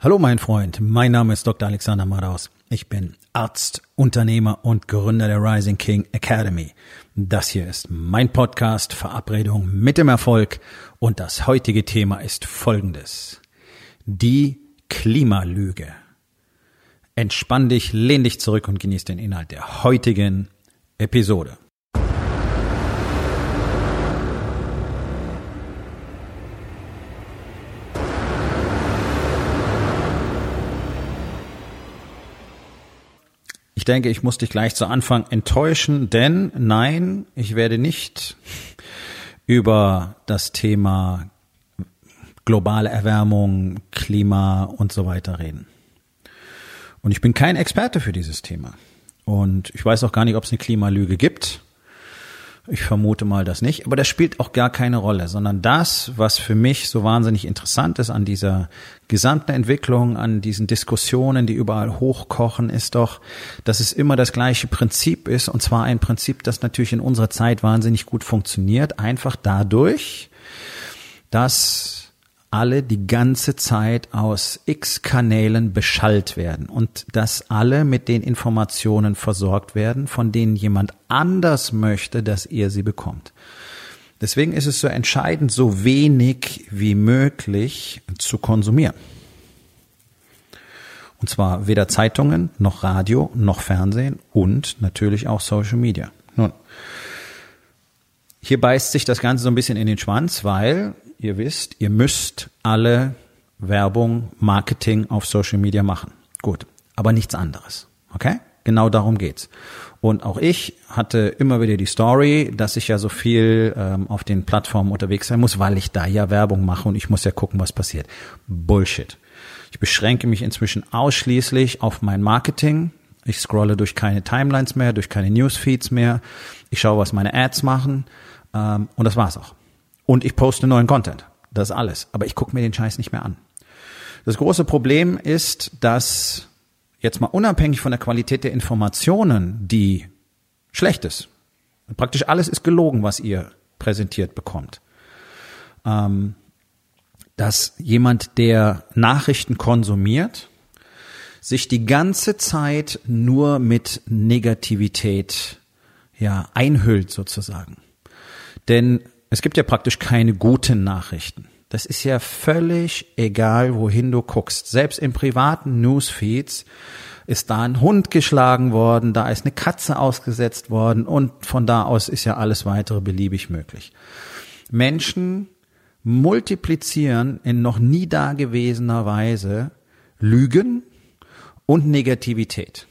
Hallo mein Freund, mein Name ist Dr. Alexander Madaus. Ich bin Arzt, Unternehmer und Gründer der Rising King Academy. Das hier ist mein Podcast Verabredung mit dem Erfolg und das heutige Thema ist folgendes. Die Klimalüge. Entspann dich, lehn dich zurück und genieß den Inhalt der heutigen Episode. Denke, ich muss dich gleich zu Anfang enttäuschen, denn nein, ich werde nicht über das Thema globale Erwärmung, Klima und so weiter reden. Und ich bin kein Experte für dieses Thema. Und ich weiß auch gar nicht, ob es eine Klimalüge gibt. Ich vermute mal das nicht, aber das spielt auch gar keine Rolle, sondern das, was für mich so wahnsinnig interessant ist an dieser gesamten Entwicklung, an diesen Diskussionen, die überall hochkochen, ist doch, dass es immer das gleiche Prinzip ist, und zwar ein Prinzip, das natürlich in unserer Zeit wahnsinnig gut funktioniert, einfach dadurch, dass alle die ganze Zeit aus X Kanälen beschallt werden und dass alle mit den Informationen versorgt werden, von denen jemand anders möchte, dass ihr sie bekommt. Deswegen ist es so entscheidend, so wenig wie möglich zu konsumieren. Und zwar weder Zeitungen, noch Radio, noch Fernsehen und natürlich auch Social Media. Nun, hier beißt sich das Ganze so ein bisschen in den Schwanz, weil ihr wisst, ihr müsst alle Werbung, Marketing auf Social Media machen. Gut, aber nichts anderes. Okay? Genau darum geht's. Und auch ich hatte immer wieder die Story, dass ich ja so viel ähm, auf den Plattformen unterwegs sein muss, weil ich da ja Werbung mache und ich muss ja gucken, was passiert. Bullshit. Ich beschränke mich inzwischen ausschließlich auf mein Marketing. Ich scrolle durch keine Timelines mehr, durch keine Newsfeeds mehr. Ich schaue, was meine Ads machen. Ähm, und das war's auch. Und ich poste neuen Content. Das ist alles. Aber ich gucke mir den Scheiß nicht mehr an. Das große Problem ist, dass jetzt mal unabhängig von der Qualität der Informationen, die schlecht ist, praktisch alles ist gelogen, was ihr präsentiert bekommt, ähm, dass jemand, der Nachrichten konsumiert, sich die ganze Zeit nur mit Negativität ja einhüllt sozusagen. Denn es gibt ja praktisch keine guten Nachrichten. Das ist ja völlig egal, wohin du guckst. Selbst in privaten Newsfeeds ist da ein Hund geschlagen worden, da ist eine Katze ausgesetzt worden und von da aus ist ja alles weitere beliebig möglich. Menschen multiplizieren in noch nie dagewesener Weise Lügen und Negativität.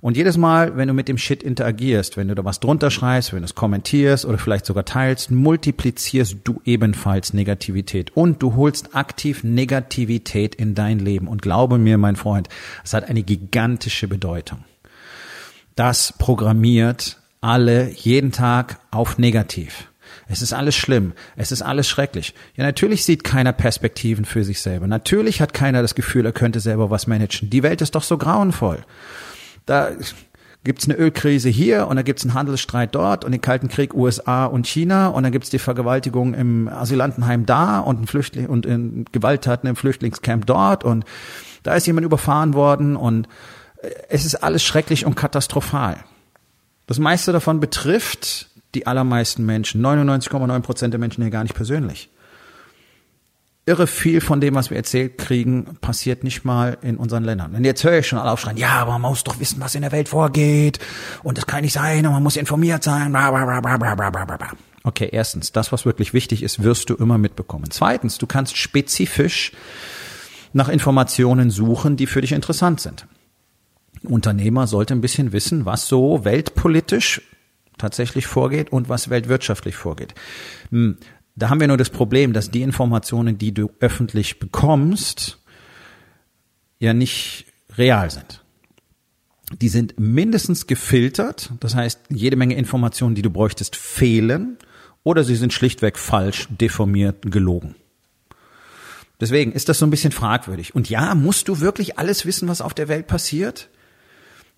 Und jedes Mal, wenn du mit dem Shit interagierst, wenn du da was drunter schreibst, wenn du es kommentierst oder vielleicht sogar teilst, multiplizierst du ebenfalls Negativität und du holst aktiv Negativität in dein Leben. Und glaube mir, mein Freund, es hat eine gigantische Bedeutung. Das programmiert alle jeden Tag auf negativ. Es ist alles schlimm. Es ist alles schrecklich. Ja, natürlich sieht keiner Perspektiven für sich selber. Natürlich hat keiner das Gefühl, er könnte selber was managen. Die Welt ist doch so grauenvoll. Da gibt's eine Ölkrise hier und da gibt's einen Handelsstreit dort und den Kalten Krieg USA und China und dann gibt's die Vergewaltigung im Asylantenheim da und ein Flüchtling und in Gewalttaten im Flüchtlingscamp dort und da ist jemand überfahren worden und äh, es ist alles schrecklich und katastrophal. Das meiste davon betrifft die allermeisten Menschen, 99,9 Prozent der Menschen hier gar nicht persönlich irre viel von dem, was wir erzählt kriegen, passiert nicht mal in unseren Ländern. Und jetzt höre ich schon alle aufschreien, ja, aber man muss doch wissen, was in der Welt vorgeht. Und das kann nicht sein und man muss informiert sein. Okay, erstens, das, was wirklich wichtig ist, wirst du immer mitbekommen. Zweitens, du kannst spezifisch nach Informationen suchen, die für dich interessant sind. Unternehmer sollte ein bisschen wissen, was so weltpolitisch tatsächlich vorgeht und was weltwirtschaftlich vorgeht. Da haben wir nur das Problem, dass die Informationen, die du öffentlich bekommst, ja nicht real sind. Die sind mindestens gefiltert, das heißt, jede Menge Informationen, die du bräuchtest, fehlen oder sie sind schlichtweg falsch, deformiert, gelogen. Deswegen ist das so ein bisschen fragwürdig. Und ja, musst du wirklich alles wissen, was auf der Welt passiert?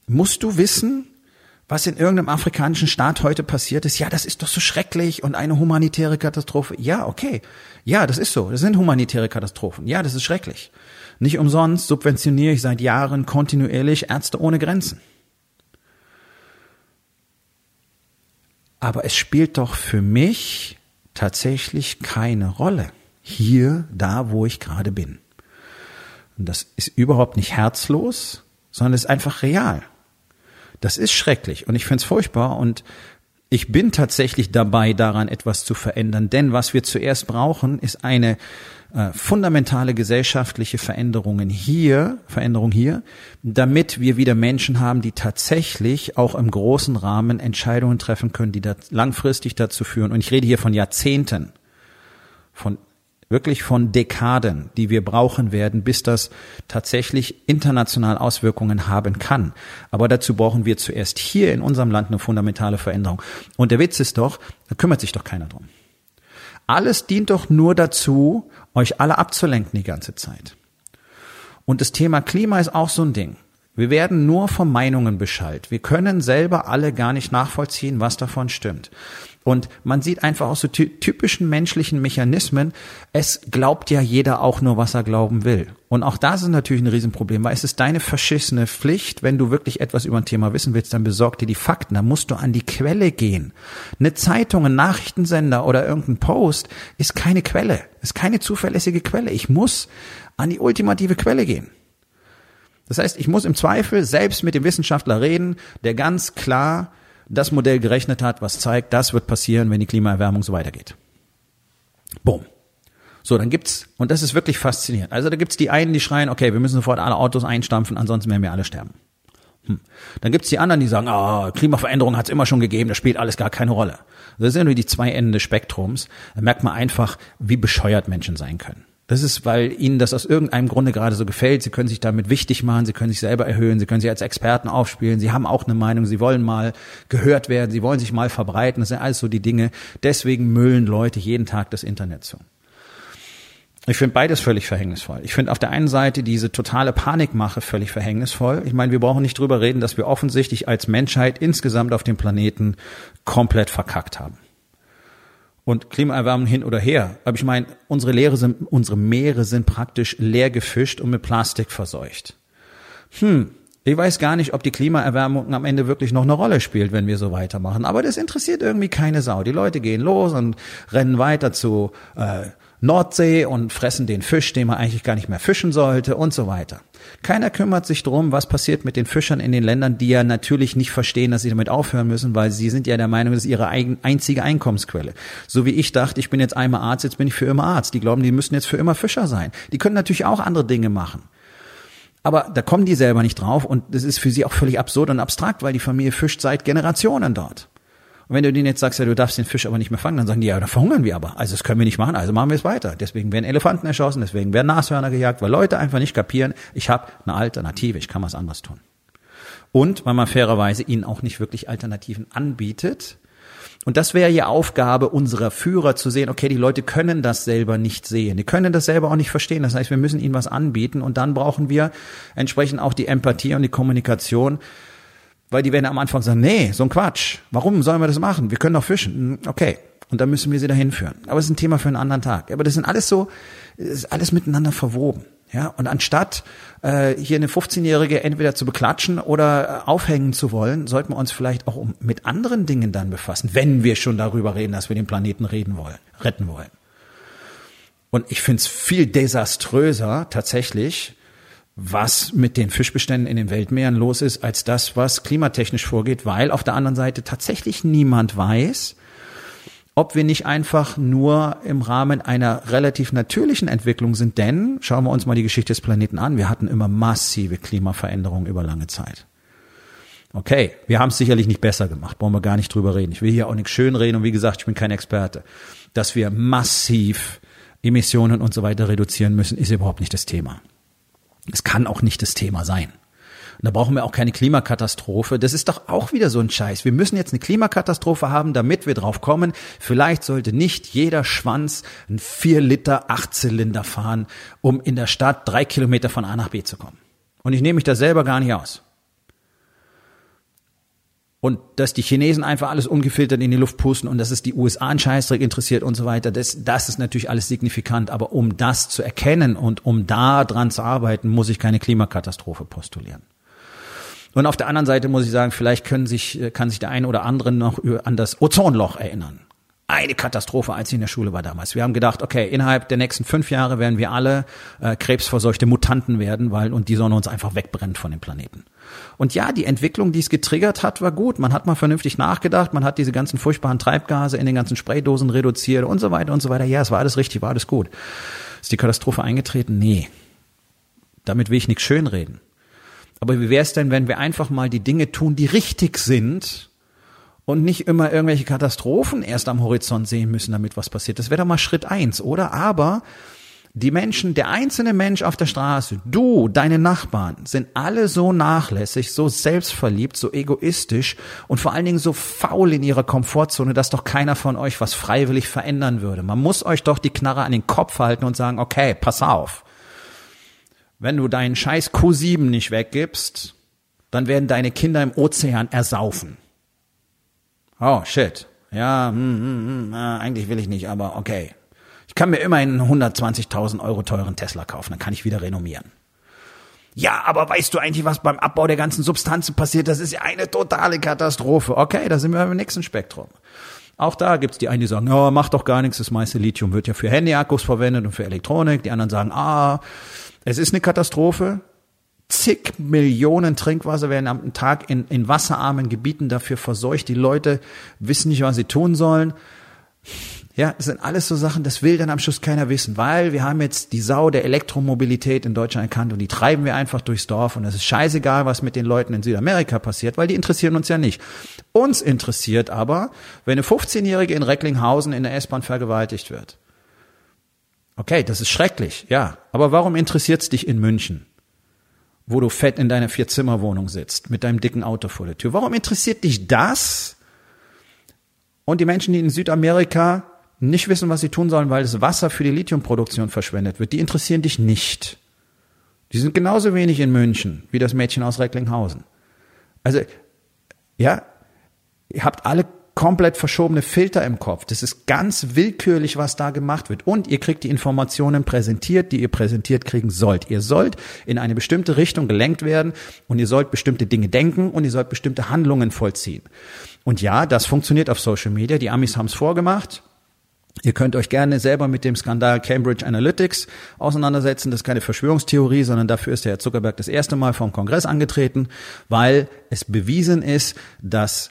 Musst du wissen, was in irgendeinem afrikanischen Staat heute passiert ist, ja, das ist doch so schrecklich und eine humanitäre Katastrophe. Ja, okay. Ja, das ist so. Das sind humanitäre Katastrophen. Ja, das ist schrecklich. Nicht umsonst subventioniere ich seit Jahren kontinuierlich Ärzte ohne Grenzen. Aber es spielt doch für mich tatsächlich keine Rolle. Hier, da, wo ich gerade bin. Und das ist überhaupt nicht herzlos, sondern es ist einfach real. Das ist schrecklich und ich finde es furchtbar und ich bin tatsächlich dabei, daran etwas zu verändern. Denn was wir zuerst brauchen, ist eine äh, fundamentale gesellschaftliche Veränderungen hier, Veränderung hier, damit wir wieder Menschen haben, die tatsächlich auch im großen Rahmen Entscheidungen treffen können, die da langfristig dazu führen. Und ich rede hier von Jahrzehnten, von wirklich von Dekaden, die wir brauchen werden, bis das tatsächlich international Auswirkungen haben kann. Aber dazu brauchen wir zuerst hier in unserem Land eine fundamentale Veränderung. Und der Witz ist doch, da kümmert sich doch keiner drum. Alles dient doch nur dazu, euch alle abzulenken die ganze Zeit. Und das Thema Klima ist auch so ein Ding. Wir werden nur von Meinungen beschallt. Wir können selber alle gar nicht nachvollziehen, was davon stimmt. Und man sieht einfach aus so typischen menschlichen Mechanismen, es glaubt ja jeder auch nur, was er glauben will. Und auch das ist natürlich ein Riesenproblem, weil es ist deine verschissene Pflicht, wenn du wirklich etwas über ein Thema wissen willst, dann besorg dir die Fakten, dann musst du an die Quelle gehen. Eine Zeitung, ein Nachrichtensender oder irgendein Post ist keine Quelle, ist keine zuverlässige Quelle. Ich muss an die ultimative Quelle gehen. Das heißt, ich muss im Zweifel selbst mit dem Wissenschaftler reden, der ganz klar das Modell gerechnet hat, was zeigt, das wird passieren, wenn die Klimaerwärmung so weitergeht. Boom. So, dann gibt's, und das ist wirklich faszinierend. Also da gibt's die einen, die schreien, okay, wir müssen sofort alle Autos einstampfen, ansonsten werden wir alle sterben. Hm. Dann gibt's die anderen, die sagen, ah, oh, Klimaveränderung hat's immer schon gegeben, das spielt alles gar keine Rolle. Das sind nur die zwei Enden des Spektrums. Da merkt man einfach, wie bescheuert Menschen sein können. Das ist, weil ihnen das aus irgendeinem Grunde gerade so gefällt. Sie können sich damit wichtig machen, sie können sich selber erhöhen, sie können sich als Experten aufspielen, sie haben auch eine Meinung, sie wollen mal gehört werden, sie wollen sich mal verbreiten. Das sind alles so die Dinge. Deswegen müllen Leute jeden Tag das Internet zu. Ich finde beides völlig verhängnisvoll. Ich finde auf der einen Seite diese totale Panikmache völlig verhängnisvoll. Ich meine, wir brauchen nicht drüber reden, dass wir offensichtlich als Menschheit insgesamt auf dem Planeten komplett verkackt haben und Klimaerwärmung hin oder her. Aber ich meine, unsere, Leere sind, unsere Meere sind praktisch leer gefischt und mit Plastik verseucht. Hm, ich weiß gar nicht, ob die Klimaerwärmung am Ende wirklich noch eine Rolle spielt, wenn wir so weitermachen. Aber das interessiert irgendwie keine Sau. Die Leute gehen los und rennen weiter zu äh, Nordsee und fressen den Fisch, den man eigentlich gar nicht mehr fischen sollte und so weiter. Keiner kümmert sich drum, was passiert mit den Fischern in den Ländern, die ja natürlich nicht verstehen, dass sie damit aufhören müssen, weil sie sind ja der Meinung, das ist ihre einzige Einkommensquelle. So wie ich dachte, ich bin jetzt einmal Arzt, jetzt bin ich für immer Arzt. Die glauben, die müssen jetzt für immer Fischer sein. Die können natürlich auch andere Dinge machen. Aber da kommen die selber nicht drauf und das ist für sie auch völlig absurd und abstrakt, weil die Familie fischt seit Generationen dort. Und wenn du denen jetzt sagst, ja, du darfst den Fisch aber nicht mehr fangen, dann sagen die, ja, dann verhungern wir aber. Also das können wir nicht machen, also machen wir es weiter. Deswegen werden Elefanten erschossen, deswegen werden Nashörner gejagt, weil Leute einfach nicht kapieren, ich habe eine Alternative, ich kann was anderes tun. Und weil man fairerweise ihnen auch nicht wirklich Alternativen anbietet. Und das wäre ja Aufgabe unserer Führer zu sehen, okay, die Leute können das selber nicht sehen. Die können das selber auch nicht verstehen. Das heißt, wir müssen ihnen was anbieten und dann brauchen wir entsprechend auch die Empathie und die Kommunikation, weil die werden am Anfang sagen, nee, so ein Quatsch. Warum sollen wir das machen? Wir können doch fischen. Hm, okay. Und dann müssen wir sie dahin führen. Aber es ist ein Thema für einen anderen Tag. Aber das sind alles so, ist alles miteinander verwoben. Ja, und anstatt äh, hier eine 15-Jährige entweder zu beklatschen oder äh, aufhängen zu wollen, sollten wir uns vielleicht auch mit anderen Dingen dann befassen, wenn wir schon darüber reden, dass wir den Planeten reden wollen, retten wollen. Und ich finde es viel desaströser tatsächlich, was mit den Fischbeständen in den Weltmeeren los ist, als das, was klimatechnisch vorgeht, weil auf der anderen Seite tatsächlich niemand weiß, ob wir nicht einfach nur im Rahmen einer relativ natürlichen Entwicklung sind, denn schauen wir uns mal die Geschichte des Planeten an, wir hatten immer massive Klimaveränderungen über lange Zeit. Okay, wir haben es sicherlich nicht besser gemacht, brauchen wir gar nicht drüber reden. Ich will hier auch nichts schönreden und wie gesagt, ich bin kein Experte. Dass wir massiv Emissionen und so weiter reduzieren müssen, ist überhaupt nicht das Thema. Es kann auch nicht das Thema sein. Und da brauchen wir auch keine Klimakatastrophe. Das ist doch auch wieder so ein Scheiß. Wir müssen jetzt eine Klimakatastrophe haben, damit wir drauf kommen. Vielleicht sollte nicht jeder Schwanz ein 4 Liter Achtzylinder fahren, um in der Stadt drei Kilometer von A nach B zu kommen. Und ich nehme mich da selber gar nicht aus. Und dass die Chinesen einfach alles ungefiltert in die Luft pusten und dass es die USA einen Scheißdreck interessiert und so weiter, das, das ist natürlich alles signifikant. Aber um das zu erkennen und um da dran zu arbeiten, muss ich keine Klimakatastrophe postulieren. Und auf der anderen Seite muss ich sagen, vielleicht können sich, kann sich der eine oder andere noch an das Ozonloch erinnern eine Katastrophe, als ich in der Schule war damals. Wir haben gedacht, okay, innerhalb der nächsten fünf Jahre werden wir alle äh, krebsverseuchte Mutanten werden, weil und die Sonne uns einfach wegbrennt von dem Planeten. Und ja, die Entwicklung, die es getriggert hat, war gut. Man hat mal vernünftig nachgedacht, man hat diese ganzen furchtbaren Treibgase in den ganzen Spraydosen reduziert und so weiter und so weiter. Ja, es war alles richtig, war alles gut. Ist die Katastrophe eingetreten? Nee. Damit will ich nichts schönreden. Aber wie wäre es denn, wenn wir einfach mal die Dinge tun, die richtig sind und nicht immer irgendwelche Katastrophen erst am Horizont sehen müssen, damit was passiert. Das wäre doch mal Schritt eins, oder? Aber die Menschen, der einzelne Mensch auf der Straße, du, deine Nachbarn, sind alle so nachlässig, so selbstverliebt, so egoistisch und vor allen Dingen so faul in ihrer Komfortzone, dass doch keiner von euch was freiwillig verändern würde. Man muss euch doch die Knarre an den Kopf halten und sagen, okay, pass auf. Wenn du deinen scheiß Q7 nicht weggibst, dann werden deine Kinder im Ozean ersaufen. Oh, shit. Ja, hm, hm, hm, eigentlich will ich nicht, aber okay. Ich kann mir immerhin einen 120.000 Euro teuren Tesla kaufen, dann kann ich wieder renommieren. Ja, aber weißt du eigentlich, was beim Abbau der ganzen Substanzen passiert? Das ist ja eine totale Katastrophe. Okay, da sind wir im nächsten Spektrum. Auch da gibt's die einen, die sagen, ja, macht doch gar nichts, das meiste Lithium wird ja für Handyakkus verwendet und für Elektronik. Die anderen sagen, ah, es ist eine Katastrophe, zig Millionen Trinkwasser werden am Tag in, in wasserarmen Gebieten dafür verseucht. Die Leute wissen nicht, was sie tun sollen. Ja, das sind alles so Sachen, das will dann am Schluss keiner wissen, weil wir haben jetzt die Sau der Elektromobilität in Deutschland erkannt und die treiben wir einfach durchs Dorf und es ist scheißegal, was mit den Leuten in Südamerika passiert, weil die interessieren uns ja nicht. Uns interessiert aber, wenn eine 15-Jährige in Recklinghausen in der S-Bahn vergewaltigt wird. Okay, das ist schrecklich, ja. Aber warum interessiert's dich in München? Wo du fett in deiner Vier-Zimmer-Wohnung sitzt, mit deinem dicken Auto vor der Tür. Warum interessiert dich das? Und die Menschen, die in Südamerika nicht wissen, was sie tun sollen, weil das Wasser für die Lithiumproduktion verschwendet wird, die interessieren dich nicht. Die sind genauso wenig in München wie das Mädchen aus Recklinghausen. Also, ja, ihr habt alle komplett verschobene Filter im Kopf. Das ist ganz willkürlich, was da gemacht wird. Und ihr kriegt die Informationen präsentiert, die ihr präsentiert kriegen sollt. Ihr sollt in eine bestimmte Richtung gelenkt werden und ihr sollt bestimmte Dinge denken und ihr sollt bestimmte Handlungen vollziehen. Und ja, das funktioniert auf Social Media. Die Amis haben es vorgemacht. Ihr könnt euch gerne selber mit dem Skandal Cambridge Analytics auseinandersetzen. Das ist keine Verschwörungstheorie, sondern dafür ist der Herr Zuckerberg das erste Mal vom Kongress angetreten, weil es bewiesen ist, dass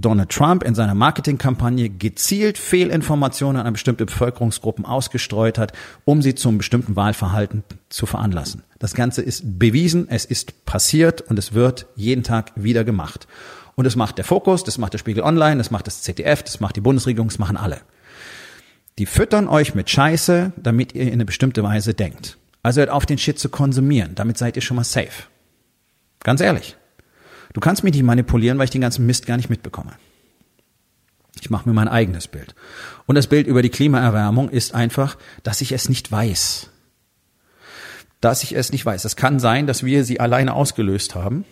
Donald Trump in seiner Marketingkampagne gezielt Fehlinformationen an bestimmte Bevölkerungsgruppen ausgestreut hat, um sie zum bestimmten Wahlverhalten zu veranlassen. Das Ganze ist bewiesen, es ist passiert und es wird jeden Tag wieder gemacht. Und das macht der Fokus, das macht der Spiegel Online, das macht das ZDF, das macht die Bundesregierung, das machen alle. Die füttern euch mit Scheiße, damit ihr in eine bestimmte Weise denkt. Also hört auf, den Shit zu konsumieren. Damit seid ihr schon mal safe. Ganz ehrlich. Du kannst mich nicht manipulieren, weil ich den ganzen Mist gar nicht mitbekomme. Ich mache mir mein eigenes Bild. Und das Bild über die Klimaerwärmung ist einfach, dass ich es nicht weiß. Dass ich es nicht weiß. Es kann sein, dass wir sie alleine ausgelöst haben.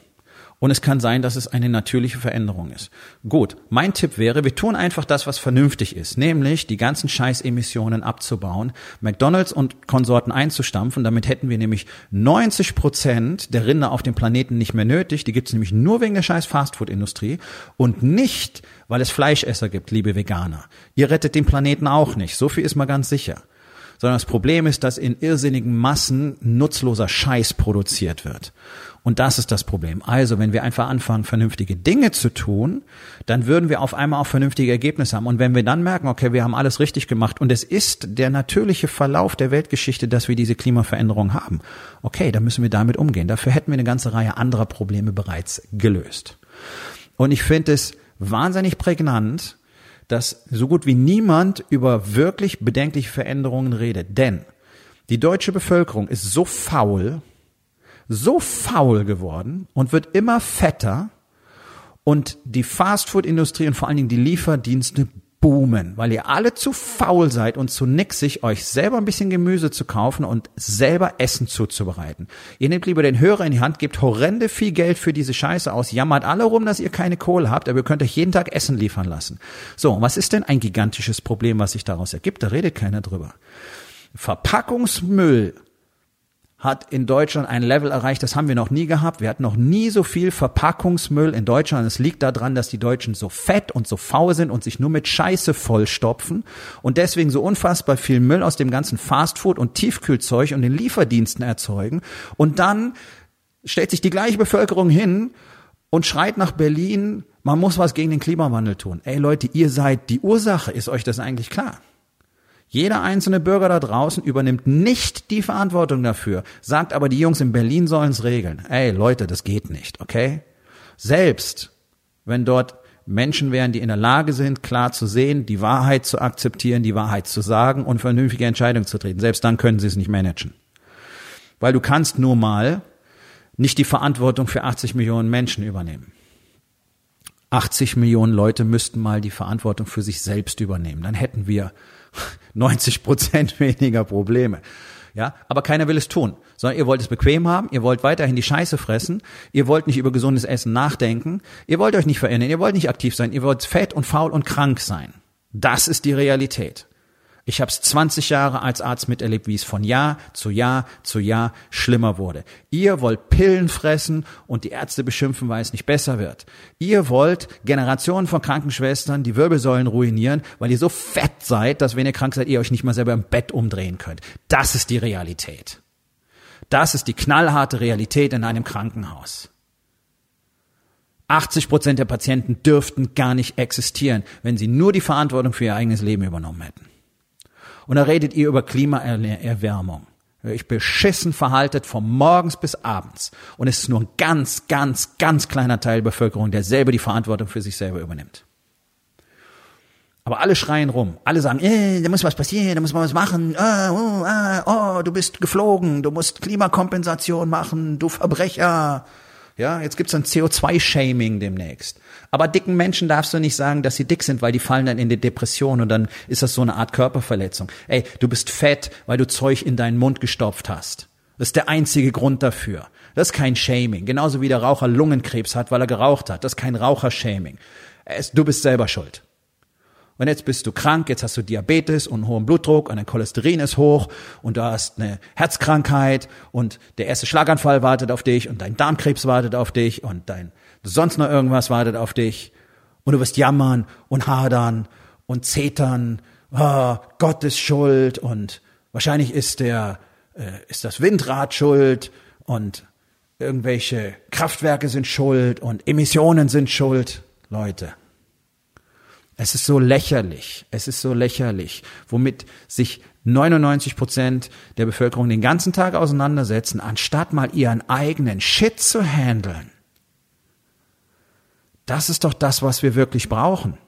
Und es kann sein, dass es eine natürliche Veränderung ist. Gut, mein Tipp wäre, wir tun einfach das, was vernünftig ist, nämlich die ganzen Scheißemissionen abzubauen, McDonalds und Konsorten einzustampfen. Damit hätten wir nämlich 90 Prozent der Rinder auf dem Planeten nicht mehr nötig. Die gibt es nämlich nur wegen der scheiß Fastfood-Industrie und nicht, weil es Fleischesser gibt, liebe Veganer. Ihr rettet den Planeten auch nicht. So viel ist mal ganz sicher sondern das Problem ist, dass in irrsinnigen Massen nutzloser Scheiß produziert wird. Und das ist das Problem. Also, wenn wir einfach anfangen, vernünftige Dinge zu tun, dann würden wir auf einmal auch vernünftige Ergebnisse haben. Und wenn wir dann merken, okay, wir haben alles richtig gemacht und es ist der natürliche Verlauf der Weltgeschichte, dass wir diese Klimaveränderung haben, okay, dann müssen wir damit umgehen. Dafür hätten wir eine ganze Reihe anderer Probleme bereits gelöst. Und ich finde es wahnsinnig prägnant, dass so gut wie niemand über wirklich bedenkliche Veränderungen redet. Denn die deutsche Bevölkerung ist so faul, so faul geworden und wird immer fetter und die Fastfood-Industrie und vor allen Dingen die Lieferdienste boomen, weil ihr alle zu faul seid und zu nixig, euch selber ein bisschen Gemüse zu kaufen und selber Essen zuzubereiten. Ihr nehmt lieber den Hörer in die Hand, gebt horrende viel Geld für diese Scheiße aus, jammert alle rum, dass ihr keine Kohle habt, aber ihr könnt euch jeden Tag Essen liefern lassen. So, was ist denn ein gigantisches Problem, was sich daraus ergibt? Da redet keiner drüber. Verpackungsmüll hat in Deutschland ein Level erreicht, das haben wir noch nie gehabt. Wir hatten noch nie so viel Verpackungsmüll in Deutschland. Es liegt daran, dass die Deutschen so fett und so faul sind und sich nur mit Scheiße vollstopfen und deswegen so unfassbar viel Müll aus dem ganzen Fastfood und Tiefkühlzeug und den Lieferdiensten erzeugen. Und dann stellt sich die gleiche Bevölkerung hin und schreit nach Berlin, man muss was gegen den Klimawandel tun. Ey Leute, ihr seid die Ursache. Ist euch das eigentlich klar? Jeder einzelne Bürger da draußen übernimmt nicht die Verantwortung dafür, sagt aber, die Jungs in Berlin sollen es regeln. Ey, Leute, das geht nicht, okay? Selbst wenn dort Menschen wären, die in der Lage sind, klar zu sehen, die Wahrheit zu akzeptieren, die Wahrheit zu sagen und vernünftige Entscheidungen zu treten. Selbst dann können sie es nicht managen. Weil du kannst nur mal nicht die Verantwortung für 80 Millionen Menschen übernehmen. 80 Millionen Leute müssten mal die Verantwortung für sich selbst übernehmen. Dann hätten wir 90 Prozent weniger Probleme. Ja, aber keiner will es tun, sondern ihr wollt es bequem haben, ihr wollt weiterhin die Scheiße fressen, ihr wollt nicht über gesundes Essen nachdenken, ihr wollt euch nicht verändern, ihr wollt nicht aktiv sein, ihr wollt fett und faul und krank sein. Das ist die Realität. Ich habe es 20 Jahre als Arzt miterlebt, wie es von Jahr zu Jahr zu Jahr schlimmer wurde. Ihr wollt Pillen fressen und die Ärzte beschimpfen, weil es nicht besser wird. Ihr wollt Generationen von Krankenschwestern die Wirbelsäulen ruinieren, weil ihr so fett seid, dass wenn ihr krank seid, ihr euch nicht mal selber im Bett umdrehen könnt. Das ist die Realität. Das ist die knallharte Realität in einem Krankenhaus. 80 Prozent der Patienten dürften gar nicht existieren, wenn sie nur die Verantwortung für ihr eigenes Leben übernommen hätten. Und da redet ihr über Klimaerwärmung. Ich beschissen verhaltet von morgens bis abends. Und es ist nur ein ganz, ganz, ganz kleiner Teil der Bevölkerung, der selber die Verantwortung für sich selber übernimmt. Aber alle schreien rum. Alle sagen, eh, da muss was passieren, da muss man was machen. Ah, oh, ah, oh, du bist geflogen, du musst Klimakompensation machen, du Verbrecher. Ja, jetzt gibt's ein CO2-Shaming demnächst. Aber dicken Menschen darfst du nicht sagen, dass sie dick sind, weil die fallen dann in die Depression und dann ist das so eine Art Körperverletzung. Ey, du bist fett, weil du Zeug in deinen Mund gestopft hast. Das ist der einzige Grund dafür. Das ist kein Shaming. Genauso wie der Raucher Lungenkrebs hat, weil er geraucht hat. Das ist kein Rauchershaming. Du bist selber schuld. Und jetzt bist du krank, jetzt hast du Diabetes und hohen Blutdruck und dein Cholesterin ist hoch und du hast eine Herzkrankheit und der erste Schlaganfall wartet auf dich und dein Darmkrebs wartet auf dich und dein sonst noch irgendwas wartet auf dich und du wirst jammern und hadern und zetern, oh, Gott ist schuld und wahrscheinlich ist der äh, ist das Windrad schuld und irgendwelche Kraftwerke sind schuld und Emissionen sind schuld, Leute. Es ist so lächerlich. Es ist so lächerlich, womit sich 99 Prozent der Bevölkerung den ganzen Tag auseinandersetzen, anstatt mal ihren eigenen Shit zu handeln. Das ist doch das, was wir wirklich brauchen.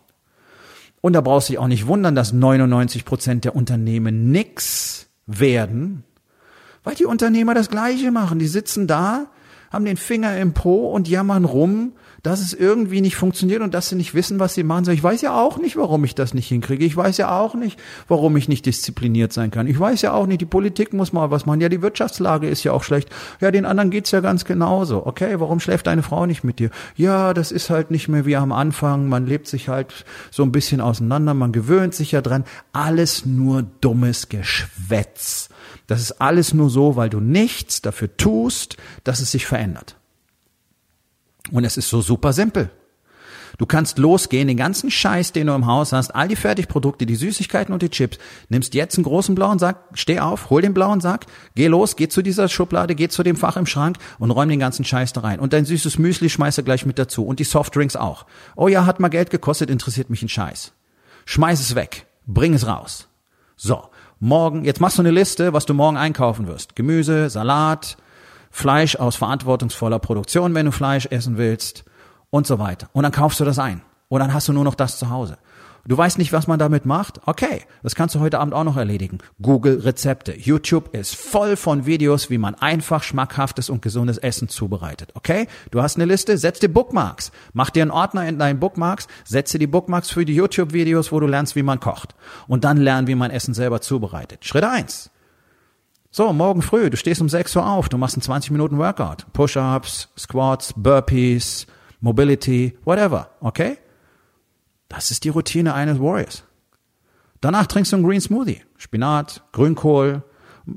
Und da brauchst du dich auch nicht wundern, dass 99 Prozent der Unternehmen nix werden, weil die Unternehmer das Gleiche machen. Die sitzen da, haben den Finger im Po und jammern rum, dass es irgendwie nicht funktioniert und dass sie nicht wissen, was sie machen sollen. Ich weiß ja auch nicht, warum ich das nicht hinkriege. Ich weiß ja auch nicht, warum ich nicht diszipliniert sein kann. Ich weiß ja auch nicht, die Politik muss mal was machen. Ja, die Wirtschaftslage ist ja auch schlecht. Ja, den anderen geht's ja ganz genauso. Okay, warum schläft deine Frau nicht mit dir? Ja, das ist halt nicht mehr wie am Anfang. Man lebt sich halt so ein bisschen auseinander. Man gewöhnt sich ja dran. Alles nur dummes Geschwätz. Das ist alles nur so, weil du nichts dafür tust, dass es sich verändert. Und es ist so super simpel. Du kannst losgehen, den ganzen Scheiß, den du im Haus hast, all die Fertigprodukte, die Süßigkeiten und die Chips, nimmst jetzt einen großen blauen Sack, steh auf, hol den blauen Sack, geh los, geh zu dieser Schublade, geh zu dem Fach im Schrank und räum den ganzen Scheiß da rein. Und dein süßes Müsli schmeißt du gleich mit dazu und die Softdrinks auch. Oh ja, hat mal Geld gekostet, interessiert mich ein Scheiß. Schmeiß es weg, bring es raus. So, morgen, jetzt machst du eine Liste, was du morgen einkaufen wirst. Gemüse, Salat, Fleisch aus verantwortungsvoller Produktion, wenn du Fleisch essen willst und so weiter. Und dann kaufst du das ein. Und dann hast du nur noch das zu Hause. Du weißt nicht, was man damit macht? Okay, das kannst du heute Abend auch noch erledigen. Google Rezepte. YouTube ist voll von Videos, wie man einfach schmackhaftes und gesundes Essen zubereitet. Okay? Du hast eine Liste, setz dir Bookmarks. Mach dir einen Ordner in deinen Bookmarks, setze die Bookmarks für die YouTube-Videos, wo du lernst, wie man kocht. Und dann lernen, wie man Essen selber zubereitet. Schritt eins. So, morgen früh, du stehst um 6 Uhr auf, du machst einen 20 Minuten Workout. Push-ups, Squats, Burpees, Mobility, whatever. Okay? Das ist die Routine eines Warriors. Danach trinkst du einen Green Smoothie. Spinat, Grünkohl,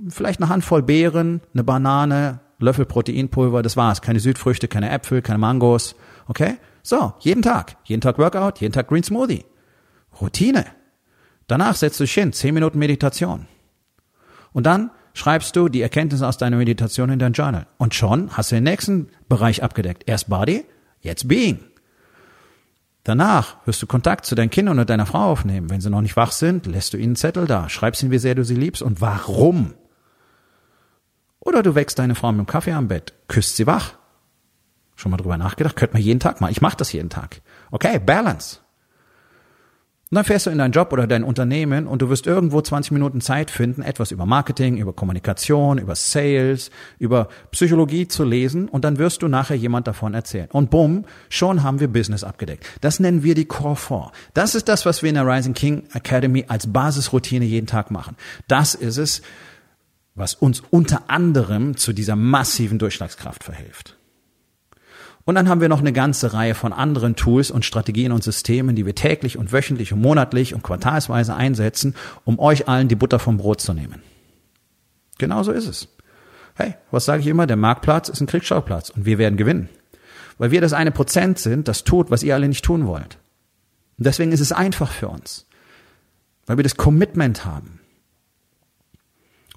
vielleicht eine Handvoll Beeren, eine Banane, Löffel Proteinpulver, das war's. Keine Südfrüchte, keine Äpfel, keine Mangos. Okay? So, jeden Tag. Jeden Tag Workout, jeden Tag Green Smoothie. Routine. Danach setzt du dich hin, 10 Minuten Meditation. Und dann schreibst du die Erkenntnisse aus deiner Meditation in dein Journal. Und schon hast du den nächsten Bereich abgedeckt. Erst Body, jetzt Being. Danach wirst du Kontakt zu deinen Kindern und deiner Frau aufnehmen. Wenn sie noch nicht wach sind, lässt du ihnen einen Zettel da, schreibst ihnen, wie sehr du sie liebst und warum. Oder du wächst deine Frau mit dem Kaffee am Bett, küsst sie wach. Schon mal drüber nachgedacht? Könnte man jeden Tag machen. Ich mache das jeden Tag. Okay, Balance. Und dann fährst du in deinen Job oder dein Unternehmen und du wirst irgendwo 20 Minuten Zeit finden, etwas über Marketing, über Kommunikation, über Sales, über Psychologie zu lesen und dann wirst du nachher jemand davon erzählen. Und bumm, schon haben wir Business abgedeckt. Das nennen wir die Core 4. Das ist das, was wir in der Rising King Academy als Basisroutine jeden Tag machen. Das ist es, was uns unter anderem zu dieser massiven Durchschlagskraft verhilft. Und dann haben wir noch eine ganze Reihe von anderen Tools und Strategien und Systemen, die wir täglich und wöchentlich und monatlich und quartalsweise einsetzen, um euch allen die Butter vom Brot zu nehmen. Genauso ist es. Hey, was sage ich immer? Der Marktplatz ist ein Kriegsschauplatz und wir werden gewinnen. Weil wir das eine Prozent sind, das tut, was ihr alle nicht tun wollt. Und deswegen ist es einfach für uns. Weil wir das Commitment haben.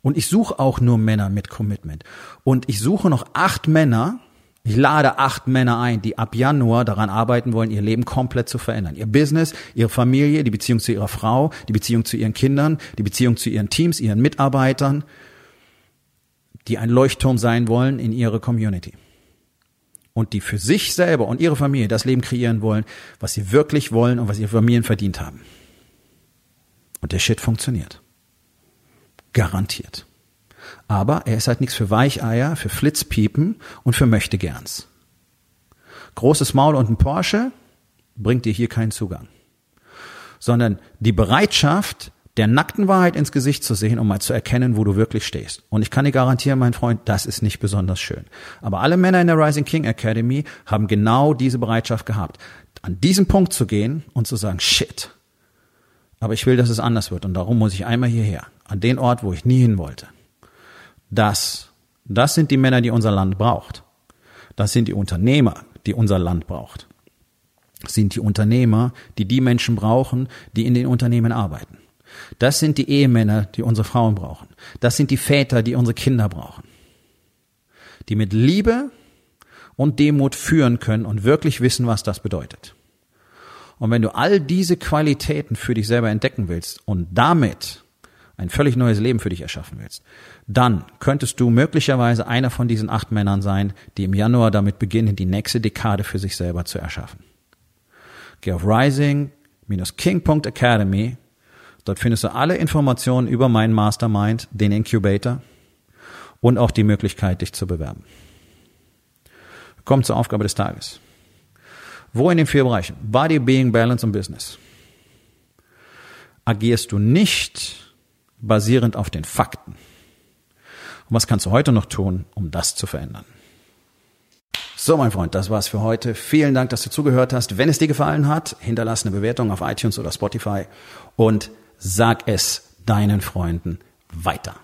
Und ich suche auch nur Männer mit Commitment. Und ich suche noch acht Männer, ich lade acht Männer ein, die ab Januar daran arbeiten wollen, ihr Leben komplett zu verändern. Ihr Business, ihre Familie, die Beziehung zu ihrer Frau, die Beziehung zu ihren Kindern, die Beziehung zu ihren Teams, ihren Mitarbeitern, die ein Leuchtturm sein wollen in ihre Community. Und die für sich selber und ihre Familie das Leben kreieren wollen, was sie wirklich wollen und was ihre Familien verdient haben. Und der Shit funktioniert. Garantiert. Aber er ist halt nichts für Weicheier, für Flitzpiepen und für Möchtegerns. Großes Maul und ein Porsche bringt dir hier keinen Zugang. Sondern die Bereitschaft, der nackten Wahrheit ins Gesicht zu sehen, um mal zu erkennen, wo du wirklich stehst. Und ich kann dir garantieren, mein Freund, das ist nicht besonders schön. Aber alle Männer in der Rising King Academy haben genau diese Bereitschaft gehabt, an diesen Punkt zu gehen und zu sagen, shit. Aber ich will, dass es anders wird. Und darum muss ich einmal hierher. An den Ort, wo ich nie hin wollte das, das sind die Männer, die unser Land braucht. Das sind die Unternehmer, die unser Land braucht. Das sind die Unternehmer, die die Menschen brauchen, die in den Unternehmen arbeiten. Das sind die Ehemänner, die unsere Frauen brauchen. Das sind die Väter, die unsere Kinder brauchen. Die mit Liebe und Demut führen können und wirklich wissen, was das bedeutet. Und wenn du all diese Qualitäten für dich selber entdecken willst und damit ein völlig neues Leben für dich erschaffen willst, dann könntest du möglicherweise einer von diesen acht Männern sein, die im Januar damit beginnen, die nächste Dekade für sich selber zu erschaffen. Geh auf rising-king.academy. Dort findest du alle Informationen über meinen Mastermind, den Incubator und auch die Möglichkeit, dich zu bewerben. Kommt zur Aufgabe des Tages. Wo in den vier Bereichen? Body, Being, Balance und Business. Agierst du nicht basierend auf den Fakten. Und was kannst du heute noch tun, um das zu verändern? So, mein Freund, das war's für heute. Vielen Dank, dass du zugehört hast. Wenn es dir gefallen hat, hinterlass eine Bewertung auf iTunes oder Spotify und sag es deinen Freunden weiter.